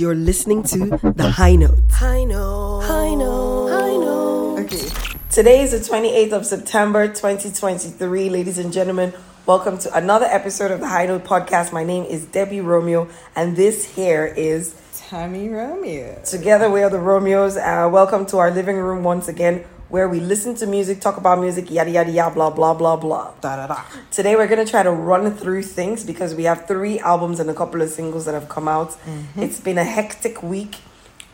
You're listening to The High Note. High note. High Note. High note. Okay. Today is the 28th of September 2023, ladies and gentlemen. Welcome to another episode of the High Note Podcast. My name is Debbie Romeo, and this here is Tami Romeo. Together We Are the Romeos. Uh, welcome to our living room once again, where we listen to music, talk about music, yada yada yada, blah blah blah blah. Da da da. Today we're gonna try to run through things because we have three albums and a couple of singles that have come out. It's been a hectic week.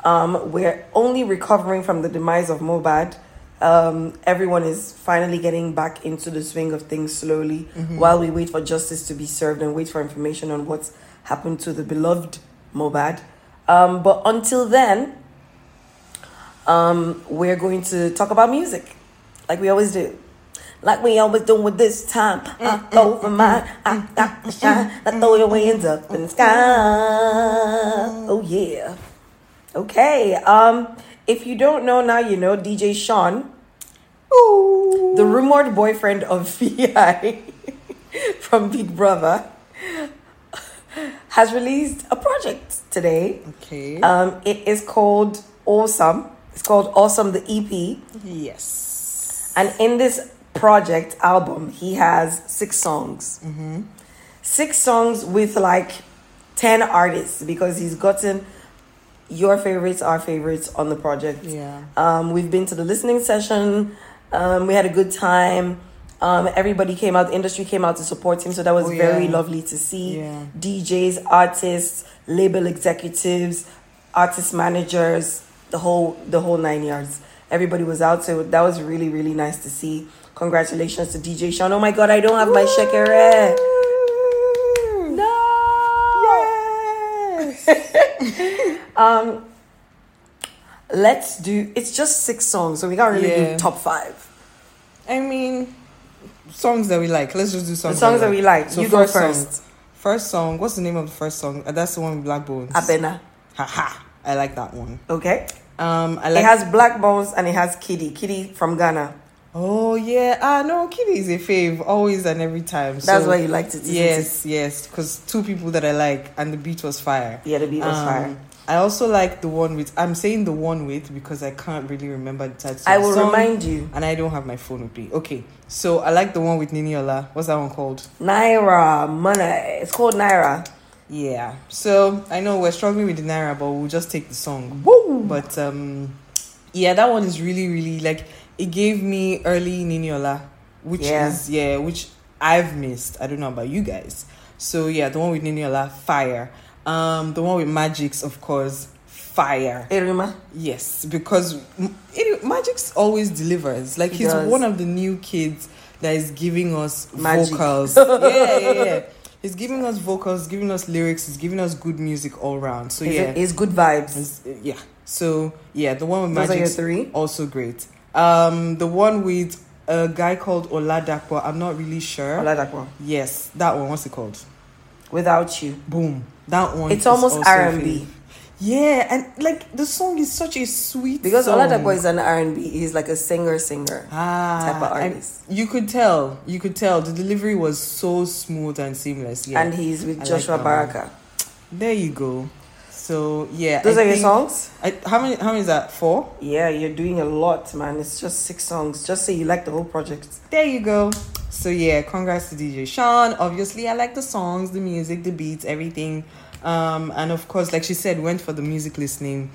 Um, we're only recovering from the demise of Mohbad. Um, everyone is finally getting back into the swing of things slowly while we wait for justice to be served and wait for information on what's happened to the beloved Mohbad. Um, but until then, um, we're going to talk about music like we always do. Like we always do with this time. I go for mine. I got to shine. Mm, I mm, throw your mm, hands up in the sky. Oh yeah. Okay. Um, if you don't know now, you know DJ Shawn, the rumored boyfriend of Vi from Big Brother, has released a project today. Okay. Um, it is called Awesome. It's called Awesome the EP. yes. And in this project album, he has six songs. Six songs with like 10 artists because he's gotten your favorites, our favorites on the project. Yeah. Um, we've been to the listening session. Um, we had a good time. Um, everybody came out, the industry came out to support him, so that was Oh, very lovely to see. Yeah. DJs, artists, label executives, artist managers, the whole the whole nine yards. Everybody was out, so that was really really nice to see. Congratulations to DJ Shawn. Oh my God, I don't have my shekere. No. Yes. Um, let's do. It's just six songs, so we can't really Yeah. do top five. I mean, songs that we like. Let's just do songs. The songs that we like. You go song. first. First song. What's the name of the first song? Uh, that's the one with Blaqbonez. Abena. Haha. I like that one. Okay. Um, I like. it has Blaqbonez and it has Kitty. Kitty from Ghana. oh yeah. Ah no, Kitty is a fave always and every time. That's So, why you liked it. Yes, yes. Because two people that I like and the beat was fire. Yeah, the beat was Um, fire. I also like the one with. I'm saying the one with because I can't really remember the title. I will song, remind you. And I don't have my phone with me. Okay, so I like the one with Niniola. What's that one called? Naira money. It's called Naira. Yeah. So I know we're struggling with the Naira, but we'll just take the song. Woo! But um, yeah, that one is really, really like it gave me early Niniola, which Yeah. is yeah, which I've missed. I don't know about you guys. So yeah, the one with Niniola, fire. Um, the one with Magixx, of course, fire. Erima. Yes, because it, Magixx always delivers. Like He he's one of the new kids that is giving us Magic. vocals. yeah, yeah, yeah. He's giving us vocals, giving us lyrics. He's giving us good music all round. So It's, yeah, it's good vibes. It's- yeah. So yeah, the one with Those are your three. also great. Um, the one with a guy called Oladapo. I'm not really sure. Oladapo. yes, that one. What's it called? Without you. Boom. That one. It's almost R&B. Yeah, and like the song is such a sweet Because song. Oladapo is an R&B. He's like a singer singer. ah, type of and artist. You could tell. You could tell the delivery was so smooth and seamless. Yeah, And he's with I Joshua one. Baraka. there you go. So yeah, Those I are your songs? I, how many? How many is that? Four. Yeah, you're doing a lot, man. It's just six songs. Just say you like the whole project. There you go. So yeah, congrats to DJ Shawn. Obviously, I like the songs, the music, the beats, everything. Um, and of course, like she said, went for the music listening.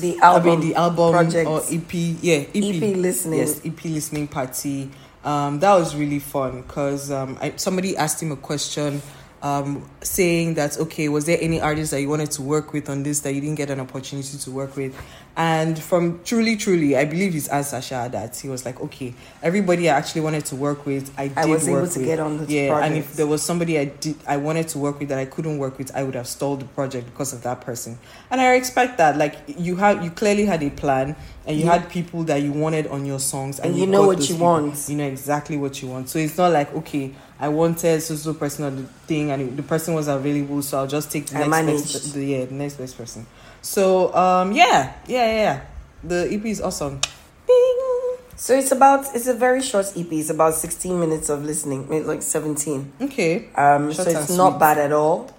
The I album, mean, the album project. or EP, yeah, EP, EP listening. Yes, EP listening party. Um, that was really fun because um, somebody asked him a question, um, saying that okay, was there any artist that you wanted to work with on this that you didn't get an opportunity to work with? And from truly, truly, I believe his answer, Sha, that he was like, okay, everybody I actually wanted to work with, I did I was able to with. get on the yeah, and if there was somebody I did I wanted to work with that I couldn't work with, I would have stalled the project because of that person. And I respect that. Like you had you clearly had a plan and you Yeah. had people that you wanted on your songs And you know what you people. want. You know exactly what you want. So it's not like okay, I wanted so so person on the thing and the person was available, so I'll just take the I next best, the, yeah, the next best person. So um yeah, yeah, yeah. yeah. The EP is awesome. Bing. So it's about it's a very short EP. It's about sixteen minutes of listening, maybe like seventeen. Okay. Um, so it's and not sweet. bad at all.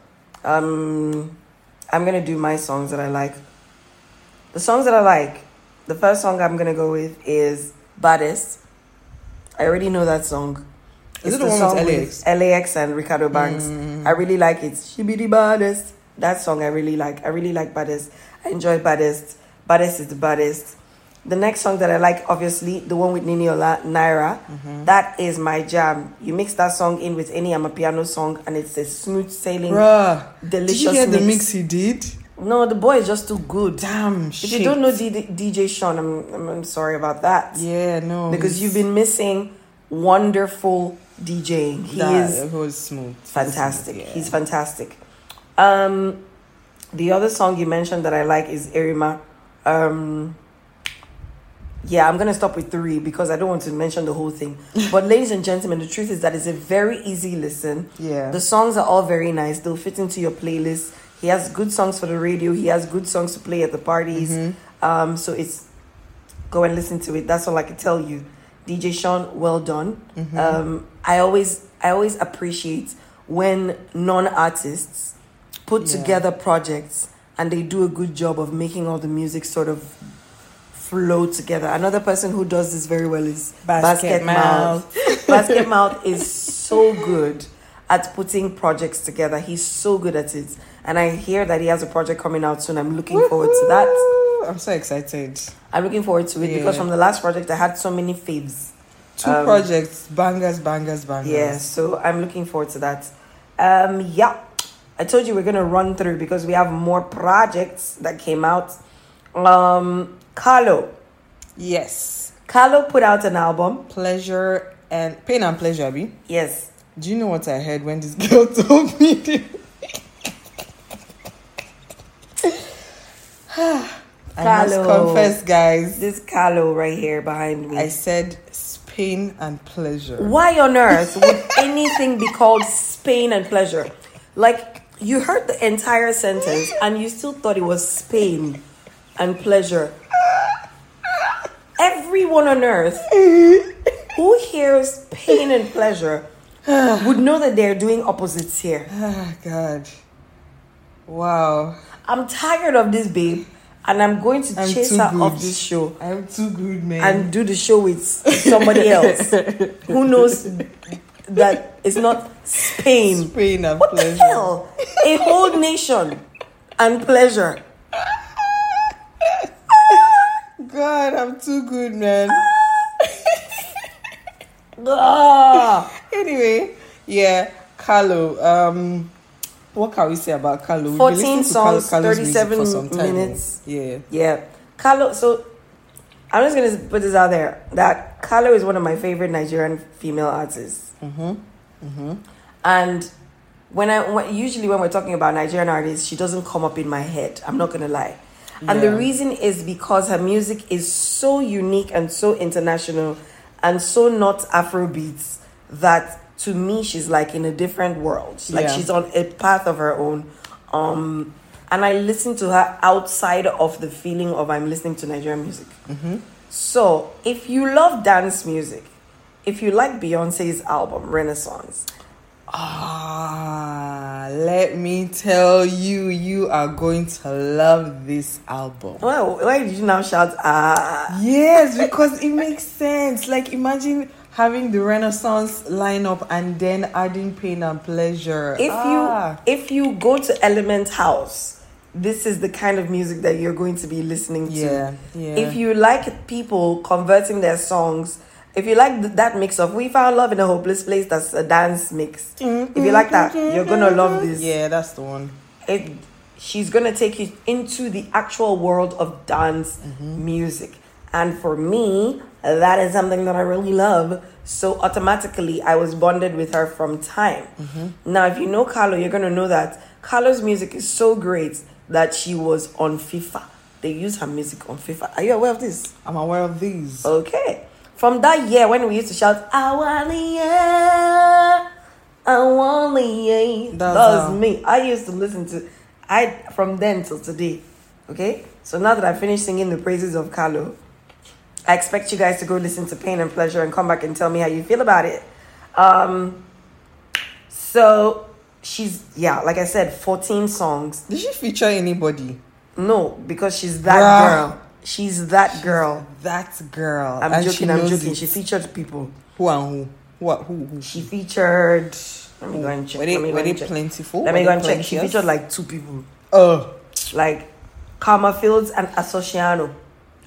Um, I'm gonna do my songs that I like. The songs that I like, the first song I'm gonna go with is Baddest. I already know that song. Is it the one with LAX? LAX and Ricardo Banks. Mm. I really like it. She be the baddest. That song I really like. I really like Baddest. I enjoy Baddest. Baddest is the baddest. The next song that I like, obviously, the one with Niniola, Naira. Mm-hmm. That is my jam. You mix that song in with any Amapiano song, and it's a smooth sailing, Bruh, did you hear the mix. mix he did? No, the boy is just too good. Damn, If you don't know D- DJ Shawn, I'm, I'm I'm sorry about that. yeah, no, Because you've been missing wonderful DJing. He that, is was smooth, fantastic. Yeah. He's fantastic. Um, the other song you mentioned that I like is Erima. Um, yeah, I'm gonna stop with three because I don't want to mention the whole thing. But ladies and gentlemen, the truth is that it's a very easy listen. yeah. The songs are all very nice. They'll fit into your playlist. He has good songs for the radio. He has good songs to play at the parties. Mm-hmm. Um, so it's go and listen to it. That's all I can tell you. DJ Shawn, well done. Mm-hmm. Um, I always I always appreciate when non artists put Yeah. together projects and they do a good job of making all the music sort of flow together. Another person who does this very well is Basketmouth. Basketmouth is so good at putting projects together. He's so good at it. And I hear that he has a project coming out soon. I'm looking forward to that. I'm so excited. I'm looking forward to it because from the last project I had so many faves. Two Um, projects, bangers, bangers, bangers. Yeah, so I'm looking forward to that. Um, yeah, I told you we're gonna run through because we have more projects that came out. Um, Kahlo, Yes. Kahlo put out an album. Pleasure and pain and pleasure, Abby. Yes, Do you know what I heard when this girl told me? this? I must Kahlo. confess, guys. this Kahlo right here behind me. I said pain and pleasure. Why on earth would anything be called Spain and pleasure? Like you heard the entire sentence and you still thought it was Spain and pleasure. Everyone on earth who hears pain and pleasure would know that they're doing opposites here. Ah, God. Wow. I'm tired of this babe and I'm going to I'm chase her good. off this show I'm too good, man. and do the show with somebody else who knows that it's not Spain. pain and What the hell? A whole nation and pleasure. God, I'm too good, man. Ah. anyway, yeah, Kahlo. Um, what can we say about Kahlo? We've been 14 listening Kahlo- songs, Kahlo's 37 for some minutes. Yeah. Yeah. Kahlo, so I'm just going to put this out there that Kahlo is one of my favorite Nigerian female artists. Mm-hmm. Mm-hmm. And when I when, usually when we're talking about Nigerian artists, she doesn't come up in my head. I'm not gonna lie. And the reason is because her music is so unique and so international and so not Afrobeats that to me she's like in a different world. Like Yeah. she's on a path of her own. Um and I listen to her outside of the feeling of I'm listening to Nigerian music. Mm-hmm. So, if you love dance music, if you like Beyonce's album Renaissance, Ah, let me tell you, you are going to love this album. well, why did you now shout ah? Yes, because it makes sense. Like imagine having the Renaissance lineup and then adding pain and pleasure. If Ah. you if you go to Element House, this is the kind of music that you're going to be listening to. yeah, yeah. If you like people converting their songs, if you like th- that mix of "We Found Love in a Hopeless Place," that's a dance mix. If you like that, you're gonna love this. yeah, that's the one. it she's gonna take you into the actual world of dance Mm-hmm. music and for me that is something that i really love so automatically i was bonded with her from time Mm-hmm. now if you know kahlo you're gonna know that kahlo's music is so great that she was on fifa they use her music on fifa are you aware of this I'm aware of these. Okay. From that year when we used to shout, I want year, I want year. That was me. I used to listen to I from then till today. Okay? So now that I finished singing the praises of Kahlo, I expect you guys to go listen to Pain and Pleasure and come back and tell me how you feel about it. Um so she's yeah, like I said, 14 songs. Did she feature anybody? No, because she's that Bruh. girl. She's that girl. That girl. I'm And joking, I'm joking. it. She featured people. Who and who? What? Who? who? She featured let me go and check. Were they, let me go were they plentiful? Let me go and check. She featured like two people. Oh. Like Karma Fields and Asociano. Okay.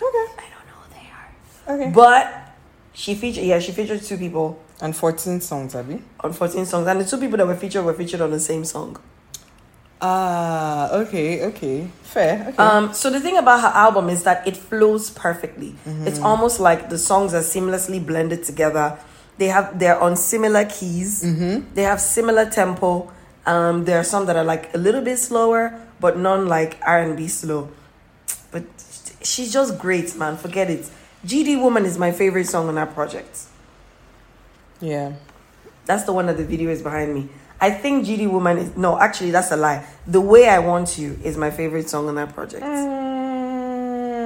I don't know who they are. Okay. But she featured yeah, she featured two people and 14 songs, Abby. on 14 songs. And the two people that were featured were featured on the same song. Ah, okay, okay. Fair. Okay. Um, so the thing about her album is that it flows perfectly. Mm-hmm. It's almost like the songs are seamlessly blended together. They have they're on similar keys. Mm-hmm. They have similar tempo. Um, there are some that are like a little bit slower, but none like R and B slow. But she's just great, man. Forget it. GD Woman is my favorite song on that project. yeah. That's the one that the video is behind me. I think GD Woman is no, actually that's a lie. The Way I Want You is my favorite song on that project.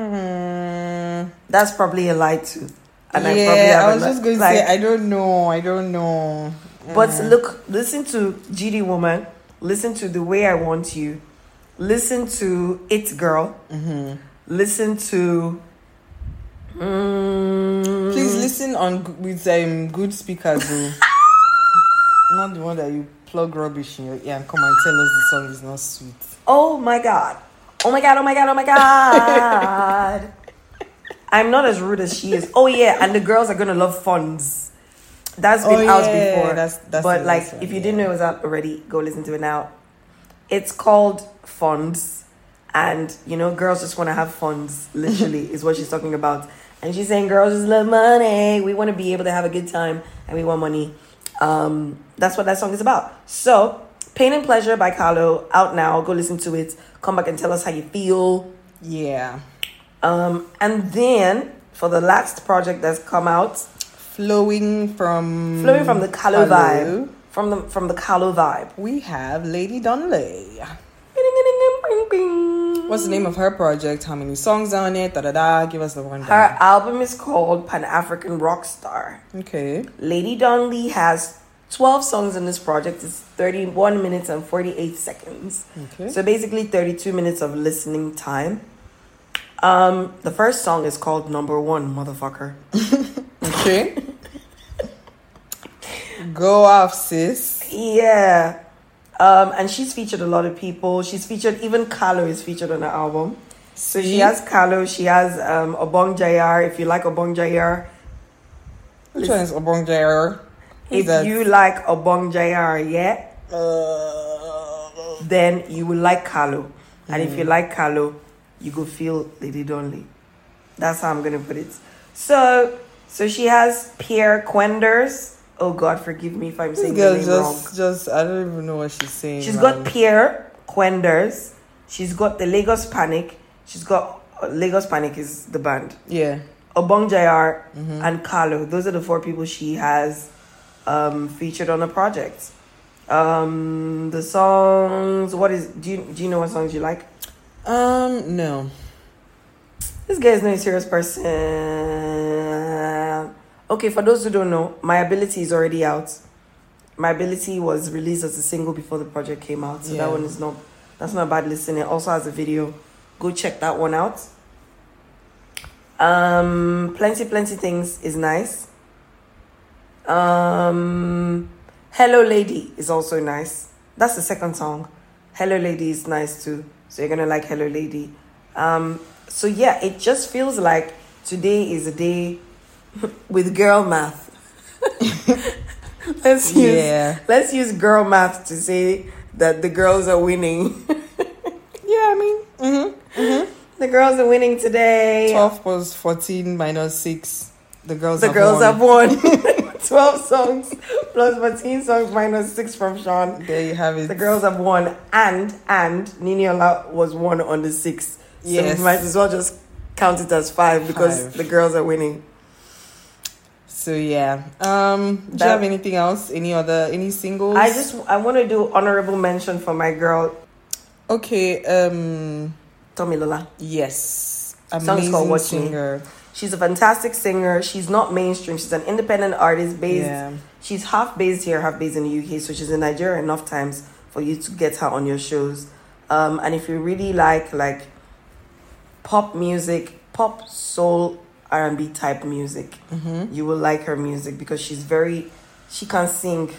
Mm, That's probably a lie too. And I probably yeah, I haven't was just going to say, I don't know. I don't know. But Mm. look, listen to GD Woman, listen to The Way I Want You, listen to It Girl, Mm-hmm. listen to. Mm, Please listen on with um, good speakers, not the one that you plug rubbish in your ear and come and tell us the song is not sweet. Oh my god. Oh my god, oh my god, oh my god. I'm not as rude as she is. Oh yeah, and the girls are gonna love funds. That's been Oh, out yeah, before. that's- that's but like one, if you yeah. didn't know it was out already, go listen to it now. It's called Funds. And you know, girls just wanna have funds, literally, is what she's talking about. And she's saying girls just love money. We wanna be able to have a good time and we want money. Um, that's what that song is about. So, Pain and Pleasure by Kahlo, out now. Go listen to it. Come back and tell us how you feel. Yeah. Um, and then for the last project that's come out, Flowing from flowing from the Kahlo Kahlo, vibe, from the from the Kahlo vibe. we have Lady Donli. Her What's the name of her project? How many songs on it? Da da da. Give us the rundown. Her album is called Pan African Rockstar. Okay. Lady Donli has 12 songs in this project. It's 31 minutes and 48 seconds. Okay. So basically 32 minutes of listening time. Um, the first song is called Number One, motherfucker. Okay. Go off, sis. Yeah. Um, and she's featured a lot of people. She's featured, even Kahlo is featured on the album. So she has Kahlo, she has um, Obong Jayar. If you like Obong Jayar, Which one is Obong? Who's if that? you like Obong Jayar, yeah, Uh, then you will like Kahlo. And if Mm. you like Kahlo, you go feel Lady Donli. That's how I'm gonna put it. So, so she has Pierre Kwenders. Oh God, forgive me if I'm saying the name just, wrong. just, I don't even know what she's saying. She's man. got Pierre Kwenders. She's got the Lagos Panic. She's got uh, Lagos Panic is the band. yeah. Obong Jayar Mhm. and Kahlo. Those are the four people she has um, featured on the project. Um, the songs. What is? Do you do you know what songs you like? Um, no. This guy is not a serious person. Okay, for those who don't know, My Ability is already out. My Ability was released as a single before the project came out, so Yeah. that one is not that's not bad listening. It also has a video. Go check that one out. Um, plenty, plenty things is nice. Um, Hello Lady is also nice. That's the second song. Hello Lady is nice too. So you're gonna like Hello Lady. Um, so yeah, it just feels like today is a day with girl math. let's use Yeah. let's use girl math to say that the girls are winning. Yeah, I mean, mm-hmm. the girls are winning today. 12 plus 14 minus 6. The girls the have girls won. have won. 12 songs plus 14 songs minus 6 from Shawn. There you have it. The girls have won, and and Niniola was one on the six. So Yes. we might as well just count it as five because Five. the girls are winning. So yeah. Um, do you have anything else? Any other any singles? I just I want to do honorable mention for my girl Okay, um Tomilola. yes. Song's Amazing Me. singer. She's a fantastic singer. She's not mainstream. She's an independent artist based. Yeah. She's half based here, half based in the UK. So she's in Nigeria enough times for you to get her on your shows. Um, and if you really like like pop music, pop soul R and B type music, Mm-hmm. you will like her music because she's very she can sing.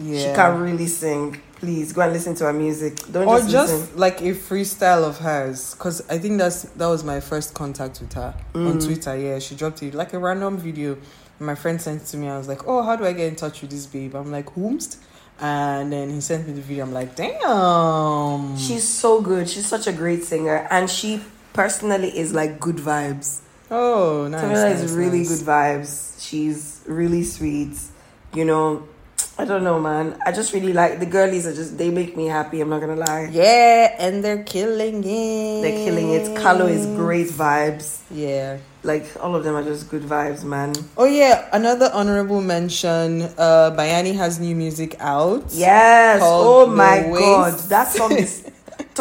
Yeah. She can really sing. Please go and listen to her music. Don't or just, just like a freestyle of hers because i think that's that was my first contact with her on Mm. twitter yeah she dropped it like a random video my friend sent it to me i was like oh how do i get in touch with this babe i'm like whomst and then he sent me the video i'm like damn She's so good. She's such a great singer, and she personally is like good vibes. Oh nice, Tamila nice is really nice. good vibes. She's really sweet. You know, I don't know, man. I just really like the girlies. Are just they make me happy. I'm not gonna lie. yeah and they're killing it They're killing it. Kahlo is great vibes. yeah Like all of them are just good vibes, man. oh yeah another honorable mention uh bayanni has new music out Yes. Oh my Waste. god, that song is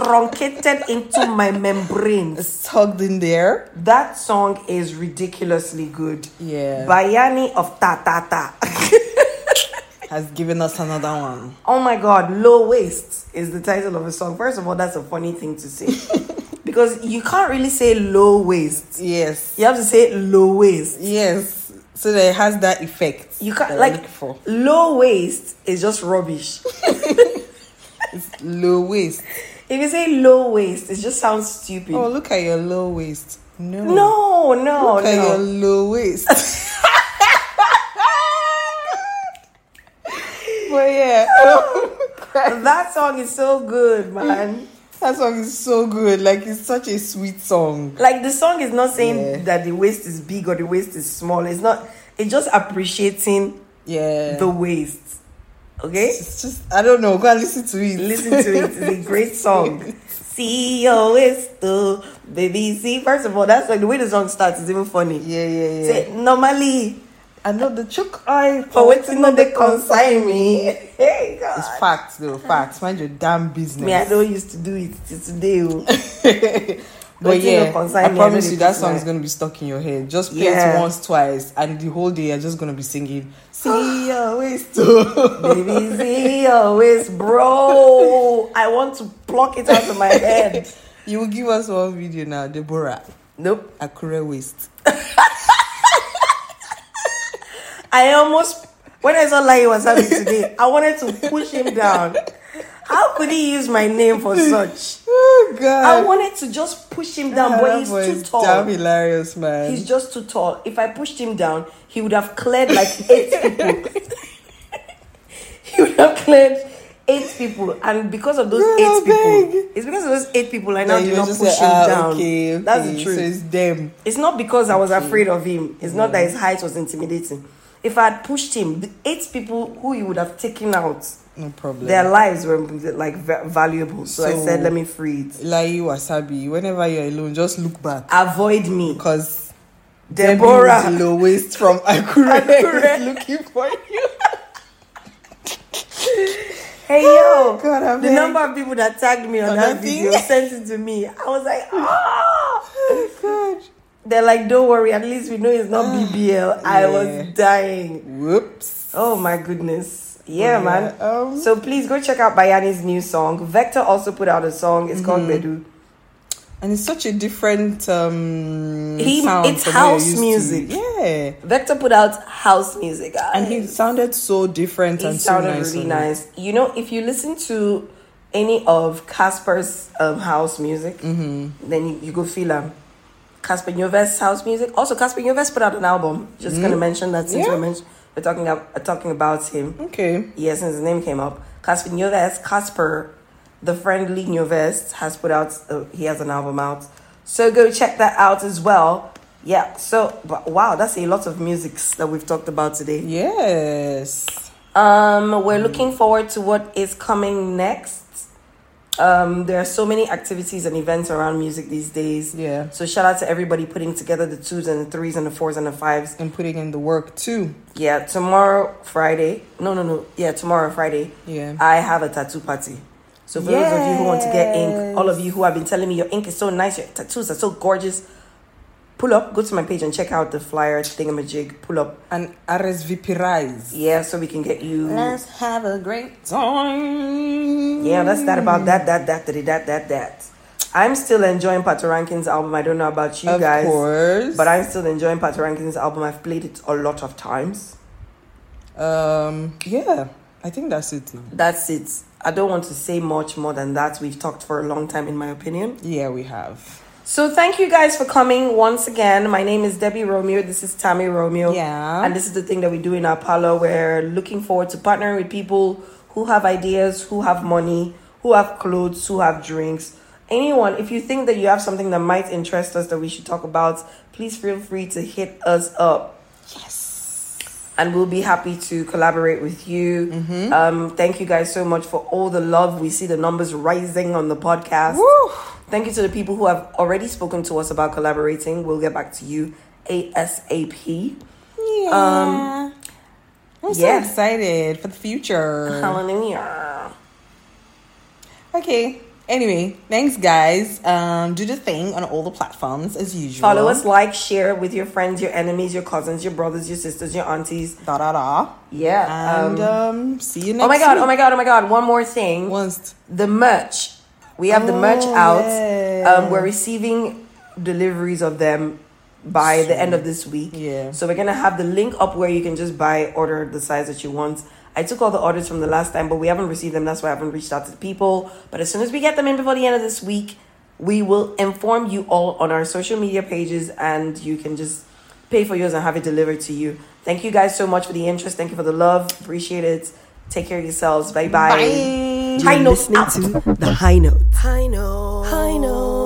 truncated into my membranes. it's tugged in there That song is ridiculously good. yeah Bayanni of Ta Ta Ta. has given us another one. Oh my god, low waist is the title of a song. First of all, that's a funny thing to say. because you can't really say low waist. Yes. You have to say low waist. Yes. So that it has that effect. You can't like for low waist is just rubbish. It's low waist. If you say low waist, it just sounds stupid. Oh, look at your low waist. No. no, no, Look at your no. low waist. but yeah, That song is so good, man. that song is so good. Like it's such a sweet song. Like the song is not saying Yeah. that the waist is big or the waist is small. It's not. It's just appreciating Yeah. the waist. Okay. it's just I don't know. Go and listen to it. Listen to it. It's a great song. CEO your the baby. See, first of all, that's like the way the song starts is even funny. Yeah, yeah, yeah. Say normally I know the choke eye for waiting on the consign me. Hey God. It's facts though, facts. Mind your damn business. Me, I don't used to do it till today. Oh. but yeah, I promise you that song is gonna be stuck in your head. Just play Yeah. it once, twice, and the whole day you're just gonna be singing. See your waist too. Baby, see your waist, bro. I want to pluck it out of my head. you will give us one video now, Deborah. Nope. Akure waist. I almost when I saw Lai was having today, I wanted to push him down. How could he use my name for such? Oh I god. wanted to just push him down, Ah, but he's too tall. Damn hilarious, man. He's just too tall. If I pushed him down, he would have cleared like eight people. he would have cleared eight people, and because of those You're eight people, big. it's because of those eight people I now did not push him ah, down. Okay, okay. That's the So truth. it's them. It's not because I was afraid of him. It's not that his height was intimidating. If I had pushed him, the eight people who he would have taken out, No problem. their lives were like va- valuable. So, I said, let me free it. like wasabi. Whenever you're alone, just look back. Avoid me. Because Deborah. Debbie with low waist from Akure, Akure. is looking for you. Hey yo, God, I'm the number of people that tagged me on On that that video sent it to me. I was like, ah. They're like, don't worry, at least we know it's not BBL. I was dying. Whoops. Oh my goodness. Yeah, Yeah, man. um, so please go check out Bayanni's new song. Vector also put out a song. It's called Mm-hmm. Bedu. And it's such a different um He- it's house used to. music. Yeah. Vector put out house music. Guys. And he sounded so different He and sounded so nice. really nice. You know, if you listen to any of Cassper's um, house music, Mm-hmm. then you, you go feel him. Cassper Nyovest house music. Also, Cassper Nyovest put out an album. Just gonna mention that since. Yeah. we're, mention- we're talking about, uh, talking about him. Okay. Yeah, since his name came up. Cassper Nyovest, Casper, the friendly Nyovest, has put out, uh, he has an album out. So go check that out as well. Yeah, so, but wow, that's a lot of musics that we've talked about today. Yes. Um, we're looking forward to what is coming next. Um, there are so many activities and events around music these days. Yeah. So shout out to everybody putting together the twos and the threes and the fours and the fives. And putting in the work too. Yeah, tomorrow Friday. No, no, no. Yeah, tomorrow Friday. Yeah. I have a tattoo party. So for those of you who want to get ink, all of you who have been telling me your ink is so nice, your tattoos are so gorgeous, pull up, go to my page and check out the flyer thingamajig. Pull up, And RSVP rise. yeah, so we can get you. Let's have a great time. Yeah, that's that about that, that, that, that, that, that, that. I'm still enjoying Pato Ranking's album. I don't know about you Of guys, course. but I'm still enjoying Pato Ranking's album. I've played it a lot of times. Um, yeah, I think that's it. That's it. I don't want to say much more than that. We've talked for a long time, in my opinion. Yeah, we have. So thank you guys for coming once again. My name is Debbie Romeo. This is Tami Romeo. Yeah. And this is the thing that we do in parlor. We're looking forward to partnering with people who have ideas, who have money, who have clothes, who have drinks. Anyone, if you think that you have something that might interest us that we should talk about, please feel free to hit us up. Yes. And we'll be happy to collaborate with you. Mm-hmm. Um, thank you guys so much for all the love. We see the numbers rising on the podcast. Woo. Thank you to the people who have already spoken to us about collaborating. We'll get back to you ASAP. Yeah. Um, I'm so excited for the future. Hallelujah. Okay. Anyway, thanks guys. Um, do the thing on all the platforms as usual. Follow us, like, share with your friends, your enemies, your cousins, your brothers, your sisters, your aunties. Da da da. Yeah. And um, um, see you next. Time. Oh my god! week. Oh my god! Oh my god! One more thing. Once. The merch. We have the Oh, merch out. yeah. Um, we're receiving deliveries of them by the end of this week. Yeah. So we're gonna have the link up where you can just buy, order the size that you want. I took all the orders from the last time, but we haven't received them. That's why I haven't reached out to the people. But as soon as we get them in before the end of this week, we will inform you all on our social media pages, and you can just pay for yours and have it delivered to you. Thank you guys so much for the interest. Thank you for the love. Appreciate it. Take care of yourselves. Bye bye. Bye high notes out. the high note. High. High notes.